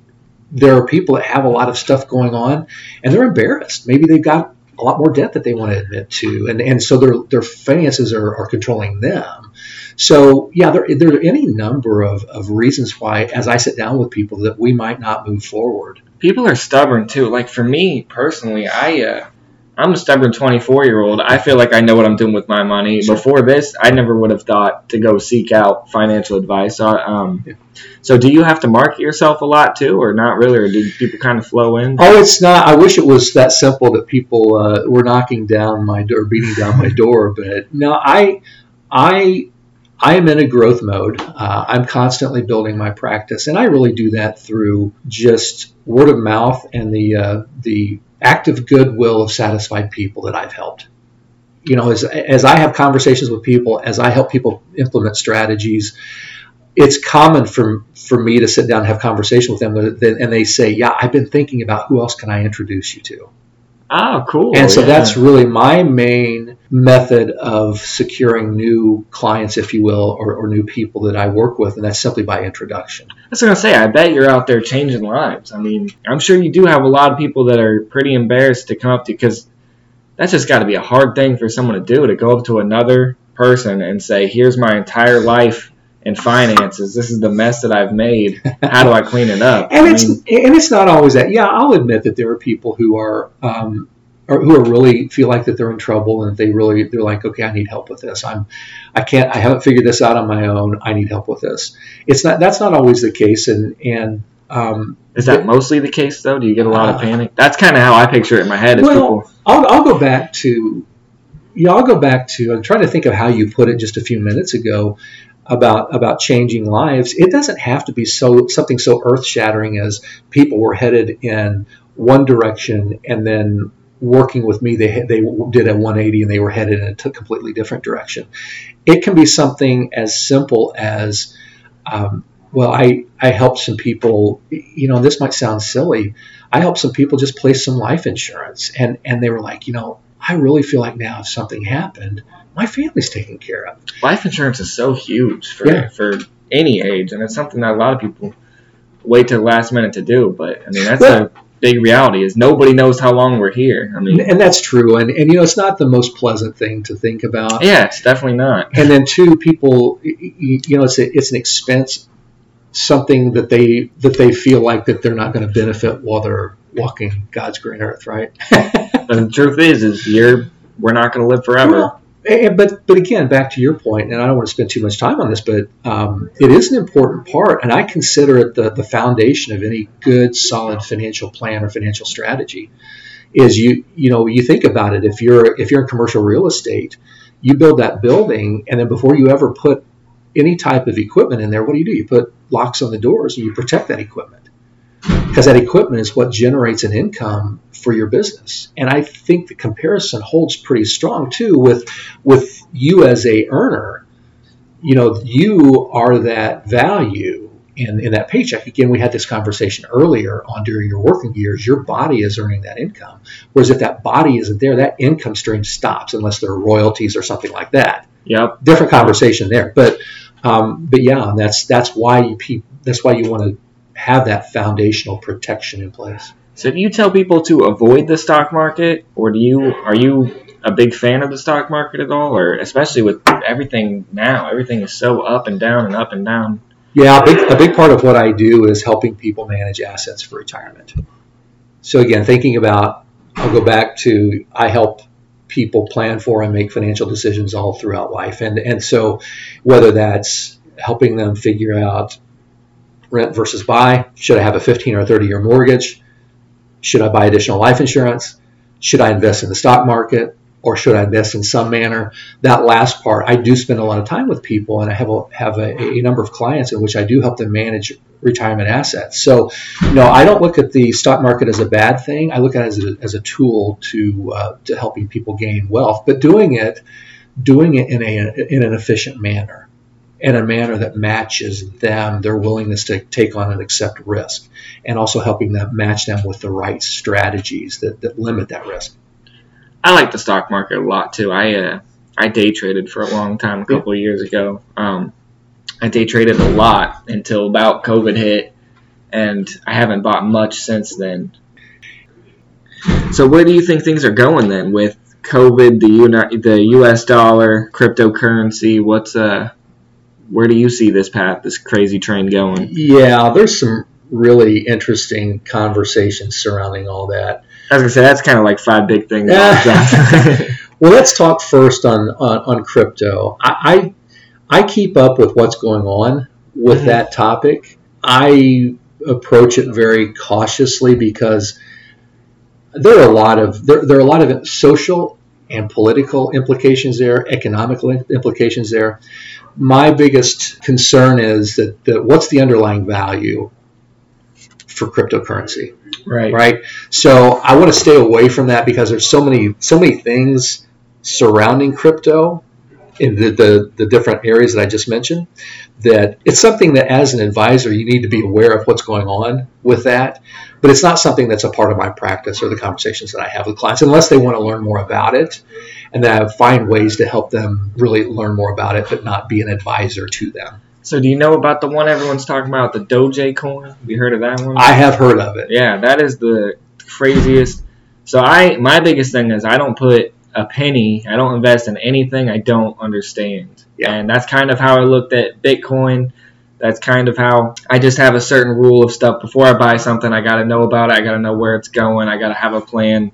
there are people that have a lot of stuff going on, and they're embarrassed. Maybe they've got a lot more debt that they want to admit to, and and so their their finances are, are controlling them. So yeah, there, there are any number of, of reasons why, as I sit down with people, that we might not move forward. people are stubborn too. Like for me personally, I uh, I'm a stubborn 24 year old. I feel like I know what I'm doing with my money. Sure. Before this, I never would have thought to go seek out financial advice. So, um, Yeah. so do you have to market yourself a lot too, or not really, or do people kind of flow in? Oh, it's not. I wish it was that simple that people uh, were knocking down my door, beating down my door. But no, I, I, I am in a growth mode. Uh, I'm constantly building my practice, and I really do that through just word of mouth and the uh, the active goodwill of satisfied people that I've helped. You know, as as I have conversations with people, as I help people implement strategies, it's common for for me to sit down and have conversation with them, and they say, "Yeah, I've been thinking about who else can I introduce you to." Oh, cool. and so yeah. that's really my main method of securing new clients, if you will, or, or new people that I work with, and that's simply by introduction. I was gonna say, I bet you're out there changing lives. I mean, I'm sure you do have a lot of people that are pretty embarrassed to come up to because that's just got to be a hard thing for someone to do to go up to another person and say, "Here's my entire life in finances. This is the mess that I've made. How do I clean it up? and I it's mean, and it's not always that. Yeah, I'll admit that there are people who are. Um, or who are really feel like that they're in trouble and they really they're like okay I need help with this I'm I can't I haven't figured this out on my own I need help with this it's not that's not always the case and and um, is that mostly the case though? Do you get a lot of Uh, panic? That's kind of how I picture it in my head. Well, people I'll, I'll go back to, yeah, I'll go back to. I'm trying to think of how you put it just a few minutes ago about about changing lives. It doesn't have to be so something so earth shattering as people were headed in one direction and then working with me they they did a 180 and they were headed in a completely different direction. It can be something as simple as. Um, well, I, I helped some people, you know, this might sound silly, I helped some people just place some life insurance, and and they were like, you know, I really feel like now if something happened, my family's taken care of. life insurance is so huge for Yeah. for any age, and it's something that a lot of people wait to the last minute to do. But I mean, that's Well- a big reality. Is nobody knows how long we're here. I And, mean, and that's true, and and you know, it's not the most pleasant thing to think about. yeah, it's definitely not. And then two, people, you know, it's a, it's an expense, something that they that they feel like that they're not going to benefit while they're walking God's green earth, right? But the truth is, is you're we're not going to live forever. Well, and, but but again, back to your point, and I don't want to spend too much time on this, but um, it is an important part, and I consider it the, the foundation of any good, solid financial plan or financial strategy. Is you you know you think about it if you're if you're in commercial real estate, you build that building, and then before you ever put any type of equipment in there, what do you do? You put locks on the doors and you protect that equipment because that equipment is what generates an income for your business. And I think the comparison holds pretty strong too with with you as a earner. You know, you are that value in, in that paycheck. Again, we had this conversation earlier on during your working years. Your body is earning that income. Whereas if that body isn't there, that income stream stops unless there are royalties or something like that Yep. different conversation there. But um, but yeah, that's that's why you pe- that's why you want to have that foundational protection in place. So do you tell people to avoid the stock market, or do you are you a big fan of the stock market at all, or especially with everything now? Everything is so up and down and up and down. Yeah, a big, a big part of what I do is helping people manage assets for retirement. So again, thinking about, I'll go back to I help people plan for and make financial decisions all throughout life, and and so whether that's helping them figure out rent versus buy, should I have a 15 or 30 year mortgage, should I buy additional life insurance, should I invest in the stock market, or should I invest in some manner? That last part, I do spend a lot of time with people, and I have a, have a, a number of clients in which I do help them manage retirement assets. So, no, I don't look at the stock market as a bad thing. I look at it as a, as a tool to uh, to helping people gain wealth, but doing it doing it in a in an efficient manner, in a manner that matches them, their willingness to take on and accept risk, and also helping them match them with the right strategies that, that limit that risk. I like the stock market a lot too. I uh, I day traded for a long time a couple of years ago. Um, I day traded a lot until about COVID hit, and I haven't bought much since then. So where do you think things are going then with COVID, the uni- the U.S. dollar, cryptocurrency? What's uh, where do you see this path, this crazy train going? Yeah, there's some really interesting conversations surrounding all that. I said, that's kind of like five big things. Well, let's talk first on on, on crypto. I, I I keep up with what's going on with Mhm. that topic. I approach it very cautiously because there are a lot of there, there are a lot of social and political implications there, economical implications there. My biggest concern is that, that what's the underlying value for cryptocurrency? right. right? So I want to stay away from that because there's so many so many things surrounding crypto in the, the, the different areas that I just mentioned that it's something that as an advisor you need to be aware of what's going on with that but it's not something that's a part of my practice or the conversations that I have with clients unless they want to learn more about it and then I find ways to help them really learn more about it but not be an advisor to them. So do you know about the one everyone's talking about, the Doge coin? Have you heard of that one? I have heard of it. Yeah, that is the craziest. So I, my biggest thing is I don't put a penny. I don't invest in anything I don't understand. Yeah. And that's kind of how I looked at Bitcoin. That's kind of how I just have a certain rule of stuff. Before I buy something, I got to know about it. I got to know where it's going. I got to have a plan.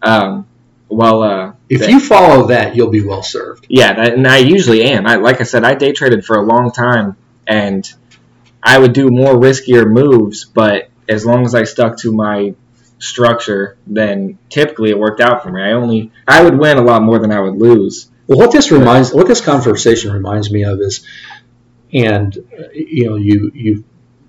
Um, well, uh, If that- you follow that, you'll be well served. yeah, that, and I usually am. I, like I said, I day traded for a long time, and I would do more riskier moves, but as long as I stuck to my structure, then typically it worked out for me. I only I would win a lot more than I would lose. Well, what this reminds, what this conversation reminds me of is, and you know, you you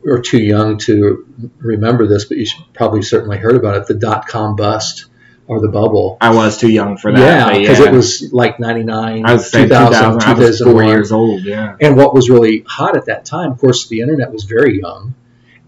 are too young to remember this, but you probably certainly heard about it, the dot com bust or the bubble. I was too young for that. Yeah, because yeah. it was like 99, I was saying 2000, 2000, I was four years old. Yeah, And what was really hot at that time, of course, the internet was very young,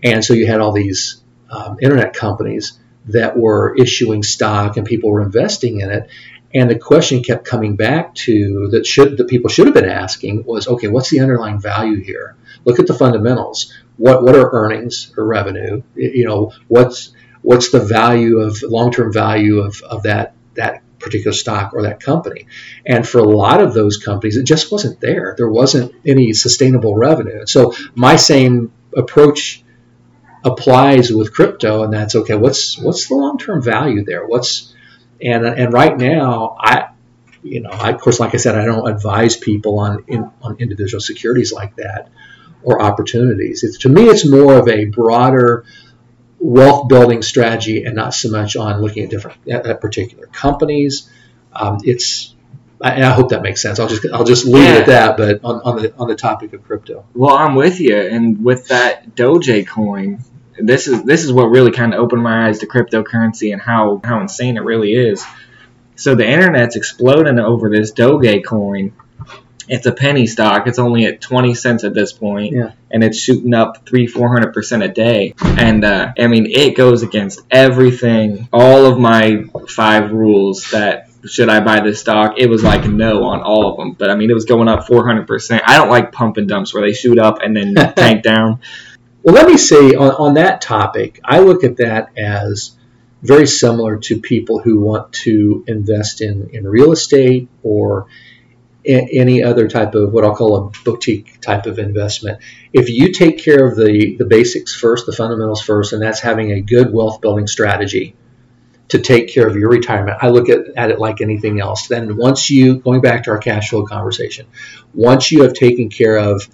and so you had all these um, internet companies that were issuing stock, and people were investing in it. And the question kept coming back to that should that people should have been asking was, okay, what's the underlying value here? Look at the fundamentals. What what are earnings or revenue? You know, what's what's the value of long term value of, of that that particular stock or that company? And for a lot of those companies, it just wasn't there. There wasn't any sustainable revenue. So my same approach applies with crypto, and that's okay. What's what's the long term value there? What's and and right now, I you know, I, of course, like I said, I don't advise people on in, on individual securities like that or opportunities. It's to me, it's more of a broader wealth building strategy, and not so much on looking at different at, at particular companies. Um, it's I, I hope that makes sense. I'll just I'll just leave it at that. But on, on the on the topic of crypto, Well, I'm with you, and with that Doge coin, this is this is what really kind of opened my eyes to cryptocurrency and how how insane it really is. So the internet's exploding over this Doge coin. It's a penny stock. It's only at 20 cents at this point, Yeah. and it's shooting up three, four hundred percent a day. And uh, I mean, it goes against everything. All of my five rules that should I buy this stock? It was like no on all of them. But I mean, it was going up 400%. I don't like pump and dumps where they shoot up and then tank down. Well, let me say on, on that topic, I look at that as very similar to people who want to invest in, in real estate or a- any other type of what I'll call a boutique type of investment. If you take care of the, the basics first, the fundamentals first, and that's having a good wealth building strategy to take care of your retirement, I look at, at it like anything else. Then once you, going back to our cash flow conversation, once you have taken care of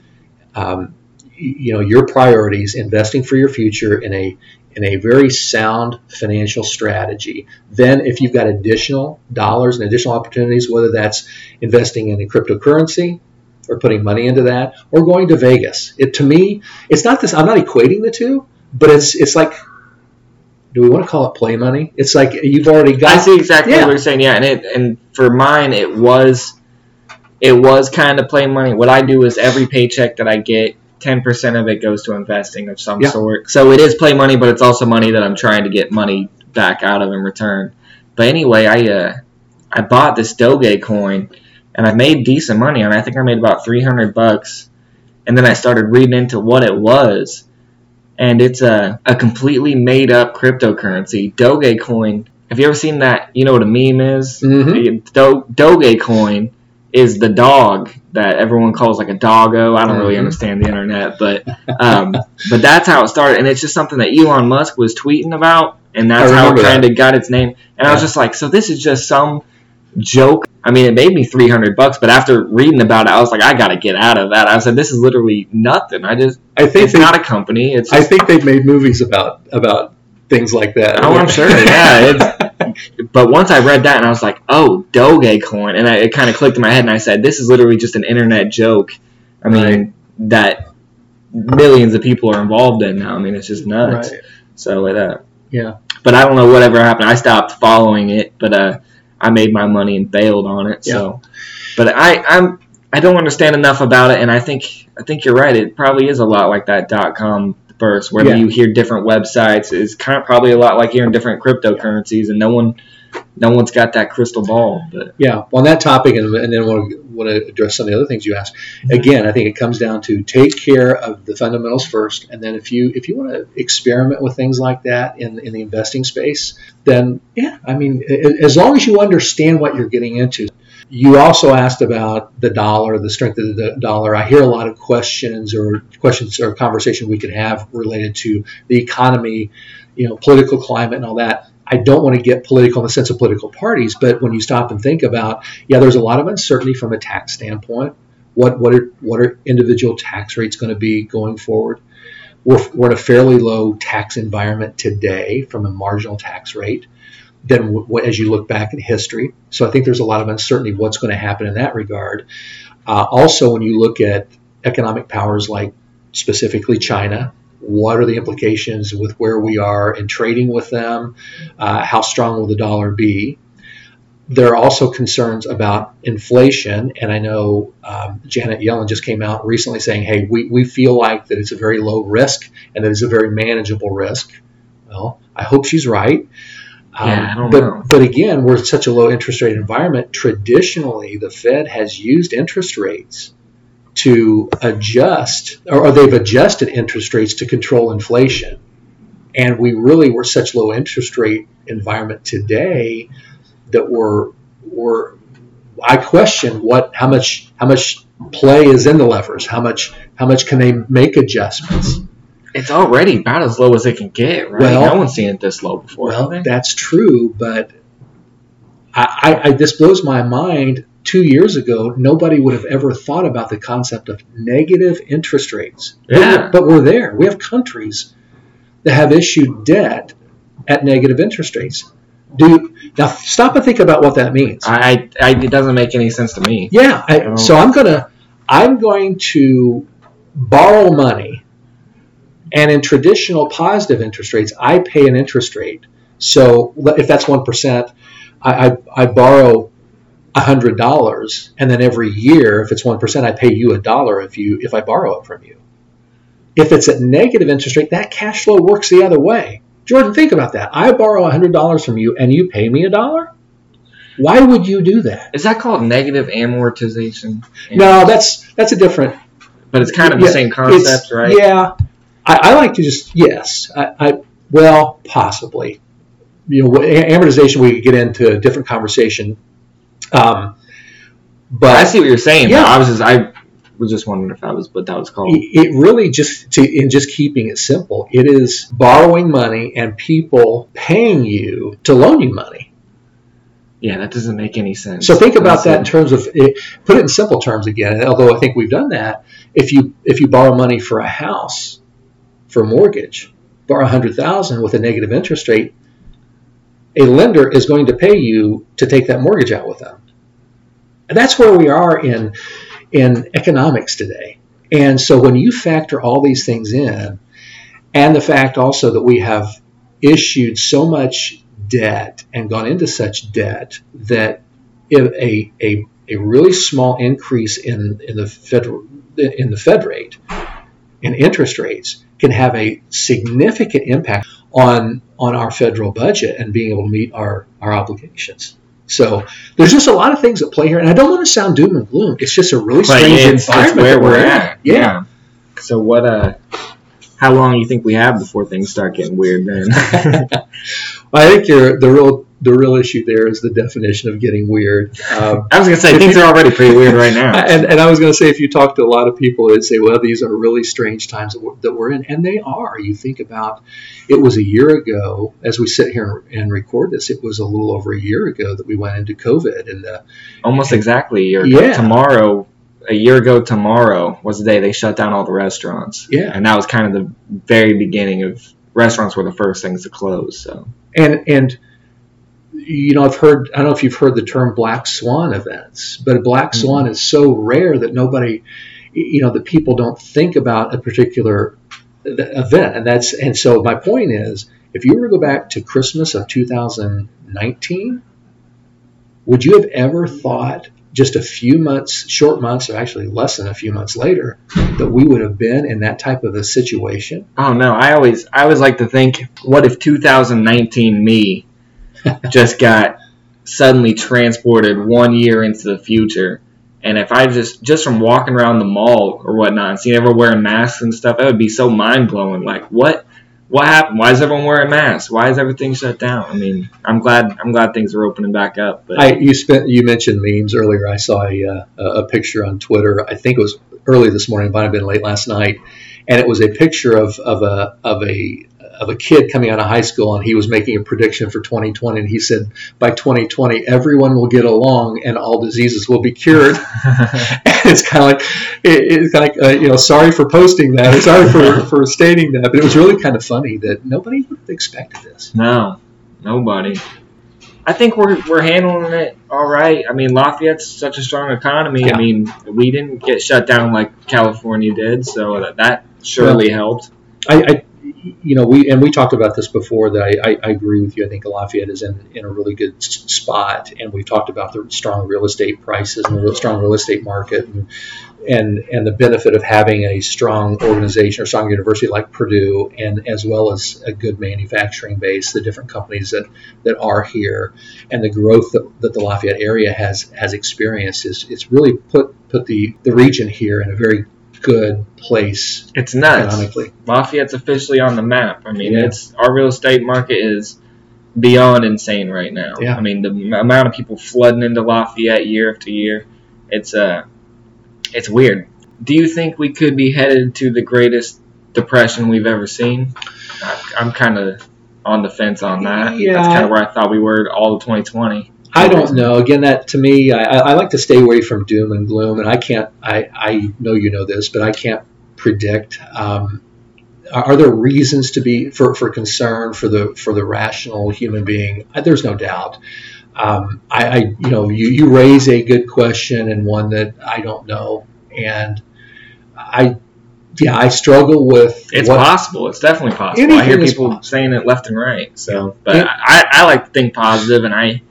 um, you know your priorities investing for your future in a in a very sound financial strategy then if you've got additional dollars and additional opportunities whether that's investing in a cryptocurrency or putting money into that or going to Vegas it to me it's not this I'm not equating the two but it's it's like do we want to call it play money it's like you've already got I see exactly Yeah. what you're saying. Yeah, and it and for mine, it was it was kind of play money. What I do is every paycheck that I get, ten percent of it goes to investing of some Yeah. sort. So it is play money, but it's also money that I'm trying to get money back out of in return. But anyway, I uh, I bought this Doge coin, and I made decent money on it. I think I made about three hundred bucks, and then I started reading into what it was, and it's a a completely made up cryptocurrency. Doge coin. Have you ever seen that? You know what a meme is? Mhm. Do- Doge coin is the dog that everyone calls like a doggo. I don't really Mhm. understand the internet, but um, but that's how it started, and it's just something that Elon Musk was tweeting about, and that's how it kind of got its name. And I was just like, so this is just some joke. I mean, it made me three hundred bucks, but after reading about it, I was like, I got to get out of that. I said, this is literally nothing. I just I think it's they, not a company. It's I think they've made movies about about things like that Oh, I'm sure, yeah, but once I read that and I was like, oh, Dogecoin, and I, it kind of clicked in my head, and I said, this is literally just an internet joke. I mean, Right. that millions of people are involved in now. I mean, it's just nuts. right So, uh, Yeah. But I don't know whatever happened. I stopped following it, but uh, I made my money and bailed on it. So, but I, I'm. I don't understand enough about it, and I think I think you're right. It probably is a lot like that dot com burst, where Yeah. you hear different websites. It's kind of probably a lot like hearing different cryptocurrencies, and no one, no one's got that crystal ball. But Yeah, on that topic, and, and then want to, want to address some of the other things you asked. Again, I think it comes down to take care of the fundamentals first, and then if you if you want to experiment with things like that in in the investing space, then yeah, I mean, as long as you understand what you're getting into, you also asked about the dollar, the strength of the dollar. I hear a lot of questions or questions or conversation we could have related to the economy, you know, political climate and all that. I don't want to get political in the sense of political parties, but when you stop and think about, yeah, there's a lot of uncertainty from a tax standpoint. What what are what are individual tax rates going to be going forward? We're, we're in a fairly low tax environment today from a marginal tax rate than w- as you look back in history. So I think there's a lot of uncertainty what's going to happen in that regard. Uh, also, when you look at economic powers like specifically China, what are the implications with where we are in trading with them? Uh, how strong will the dollar be? There are also concerns about inflation, and I know um, Janet Yellen just came out recently saying, "Hey, we, we feel like that it's a very low risk and that it's a very manageable risk." Well, I hope she's right. Yeah, um, but, but again, we're in such a low interest rate environment. Traditionally, the Fed has used interest rates to adjust, or, or they've adjusted interest rates to control inflation. And we really were such low interest rate environment today that we're we're I question what how much how much play is in the levers, how much how much can they make adjustments it's already about as low as it can get, right? Well, no one's seen it this low before. Well, that's true, but I, I, this blows my mind. Two years ago, nobody would have ever thought about the concept of negative interest rates. Yeah. But, but we're there. We have countries that have issued debt at negative interest rates. Do now stop and think about what that means. I, I it doesn't make any sense to me. Yeah. I, oh. so I'm gonna I'm going to borrow money and in traditional positive interest rates, I pay an interest rate. So if that's 1%, I, I, I borrow $100 and then every year, if it's 1%, I pay you a dollar if, you, if I borrow it from you. If it's at negative interest rate, that cash flow works the other way. Jordan, think about that. I borrow $100 from you and you pay me a dollar? Why would you do that? Is that called negative amortization? No, that's that's a different. But it's kind of the yeah, same concept, right? Yeah, I, I like to just yes, I, I well possibly. You know, amortization we could get into a different conversation. Um, but I see what you're saying. Yeah, I was just I was just wondering if that was what that was called. It really just to in just keeping it simple, it is borrowing money and people paying you to loan you money. Yeah, that doesn't make any sense. So think about that in terms of it, put it in simple terms again. Although I think we've done that, if you if you borrow money for a house, for mortgage, borrow 100000 with a negative interest rate, a lender is going to pay you to take that mortgage out with them. And that's where we are in, in economics today. And so when you factor all these things in, and the fact also that we have issued so much debt and gone into such debt that a, a, a really small increase in, in the federal in the Fed rate in interest rates can have a significant impact on on our federal budget and being able to meet our, our obligations. So there's just a lot of things at play here, and I don't want to sound doom and gloom. It's just a really strange it's, environment it's where we're at. Yeah. yeah. So what? Uh, how long do you think we have before things start getting weird? Then I think you're the real the real issue there is the definition of getting weird. Um, I was going to say things you, are already pretty weird right now. And, and I was going to say if you talk to a lot of people, they'd say, "Well, these are really strange times that we're, that we're in," and they are. You think about it was a year ago as we sit here and record this. It was a little over a year ago that we went into COVID, and the, almost exactly a year ago. Yeah. Tomorrow a year ago tomorrow was the day they shut down all the restaurants. Yeah. And that was kind of the very beginning of restaurants were the first things to close. So and and you know, I've heard, I don't know if you've heard the term black swan events, but a black mm-hmm. swan is so rare that nobody, you know, the people don't think about a particular event. And that's, and so my point is, if you were to go back to Christmas of 2019, would you have ever thought just a few months, short months, or actually less than a few months later, that we would have been in that type of a situation? Oh no, I always, I always like to think, what if 2019 me just got suddenly transported one year into the future. And if I just just from walking around the mall or whatnot and seeing everyone wearing masks and stuff, that would be so mind blowing. Like what what happened? Why is everyone wearing masks? Why is everything shut down? I mean, I'm glad I'm glad things are opening back up. But I you spent you mentioned memes earlier. I saw a, uh, a picture on Twitter. I think it was early this morning. It might have been late last night, and it was a picture of, of a of a of a kid coming out of high school, and he was making a prediction for 2020, and he said by 2020 everyone will get along and all diseases will be cured. it's kind of like it, it's kind of like uh, you know sorry for posting that, or sorry for for stating that, but it was really kind of funny that nobody would have expected this. no, nobody. I think we're we're handling it all right. I mean, Lafayette's such a strong economy. Yeah. I mean, we didn't get shut down like California did, so that, that surely helped. I, I, you know, we and we talked about this before. That I, I, I agree with you. I think Lafayette is in, in a really good spot, and we've talked about the strong real estate prices and the real strong real estate market, and and and the benefit of having a strong organization or strong university like Purdue, and as well as a good manufacturing base, the different companies that that are here, and the growth that, that the Lafayette area has has experienced is it's really put put the the region here in a very good place It's nuts. economically. Lafayette's officially on the map. I mean, Yeah. it's our real estate market is beyond insane right now. Yeah. I mean, the amount of people flooding into Lafayette year after year, it's uh, it's weird. Do you think we could be headed to the greatest depression we've ever seen? I, I'm kind of on the fence on that. Yeah. That's kind of where I thought we were all of 2020. I don't know. Again, that to me, I, I like to stay away from doom and gloom, and I can't. I, I know you know this, but I can't predict. Um, are there reasons to be for, for concern for the for the rational human being? There's no doubt. Um, I, I you know you, you raise a good question and one that I don't know, and I yeah I struggle with It's what- possible. It's definitely possible. I hear people possible. saying it left and right. So, but Yeah. I, I like to think positive, and I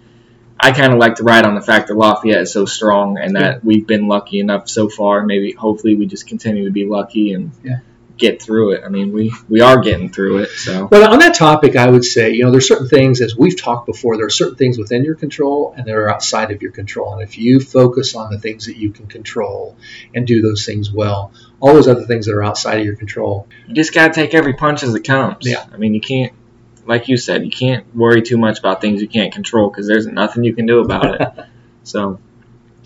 I kind of like to ride on the fact that Lafayette is so strong, and that we've been lucky enough so far. Maybe hopefully we just continue to be lucky and Yeah. get through it. I mean, we we are getting through it. So Well, on that topic, I would say, you know, there's certain things, as we've talked before, there are certain things within your control and that are outside of your control. And if you focus on the things that you can control and do those things well, all those other things that are outside of your control, you just gotta take every punch as it comes. Yeah. I mean, you can't. Like you said, you can't worry too much about things you can't control because there's nothing you can do about it. So,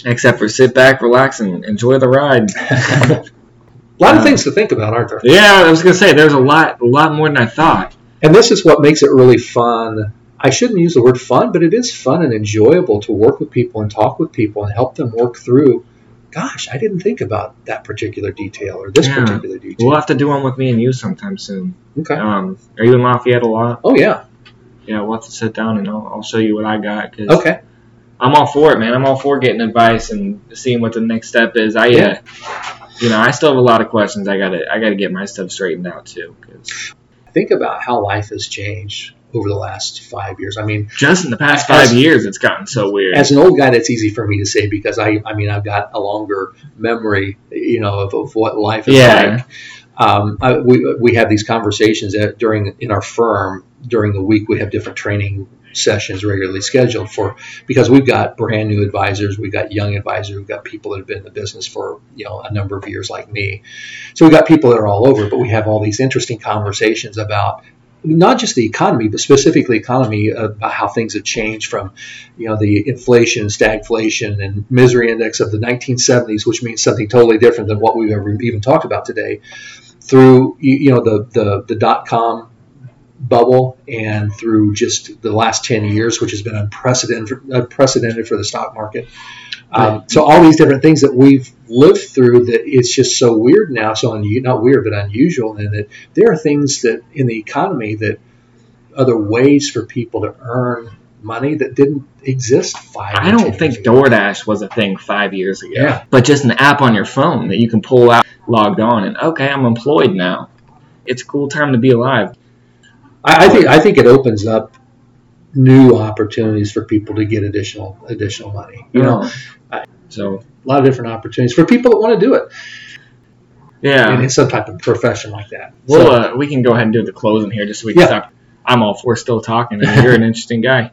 except for sit back, relax, and enjoy the ride. a lot of uh, things to think about, aren't there? Yeah, I was gonna say there's a lot, a lot more than I thought. And this is what makes it really fun. I shouldn't use the word fun, but it is fun and enjoyable to work with people and talk with people and help them work through. Gosh, I didn't think about that particular detail or this Yeah. particular detail. We'll have to do one with me and you sometime soon. Okay. Um, are you in Lafayette a lot? Oh yeah. Yeah, we'll have to sit down and I'll, I'll show you what I got. Cause Okay. I'm all for it, man. I'm all for getting advice and seeing what the next step is. I, Yeah. uh, you know, I still have a lot of questions. I gotta, I gotta get my stuff straightened out too. 'cause think about how life has changed over the last five years. I mean, just in the past As- five years, it's gotten so weird. as an old guy, that's easy for me to say because I, I mean, I've got a longer memory, you know, of, of what life is Yeah. like. Um, I, we, we have these conversations at, during in our firm during the week. We have different training sessions regularly scheduled for because we've got brand new advisors, we've got young advisors, we've got people that have been in the business for you know a number of years like me. So we've got people that are all over, but we have all these interesting conversations about not just the economy, but specifically economy about how things have changed from, you know, the inflation, stagflation, and misery index of the 1970s, which means something totally different than what we've ever even talked about today, through you know the the, the dot com bubble and through just the last 10 years, which has been unprecedented unprecedented for the stock market. Um, so all these different things that we've lived through that it's just so weird now, so un- not weird but unusual, and that there are things that in the economy that other ways for people to earn money that didn't exist five. I or 10 don't think ago. DoorDash was a thing five years ago. Yeah. But just an app on your phone that you can pull out, logged on, and okay, I'm employed now. It's a cool time to be alive. I, I think I think it opens up new opportunities for people to get additional additional money. You know, I- so a lot of different opportunities for people that want to do it. Yeah, in, some type of profession like that. Well, so, uh, we can go ahead and do the closing here, just so we can yeah. stop. I'm all for still talking. I mean, you're an interesting guy.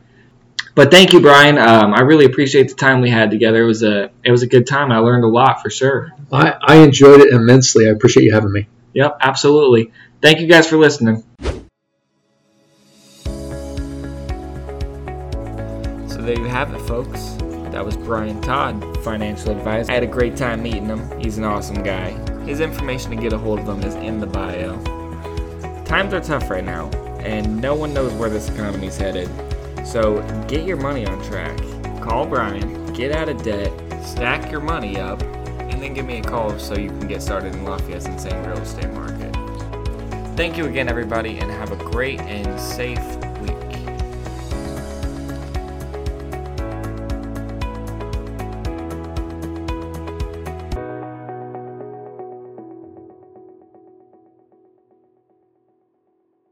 But thank you, Brian. Um, I really appreciate the time we had together. It was a it was a good time. I learned a lot for sure. I, I enjoyed it immensely. I appreciate you having me. Yep, absolutely. Thank you guys for listening. So there you have it, folks. That was Brian Todd, financial advisor. I had a great time meeting him. He's an awesome guy. His information to get a hold of him is in the bio. Times are tough right now, and no one knows where this economy's headed. So get your money on track. Call Brian, get out of debt, stack your money up, and then give me a call so you can get started in Lafayette's insane real estate market. Thank you again, everybody, and have a great and safe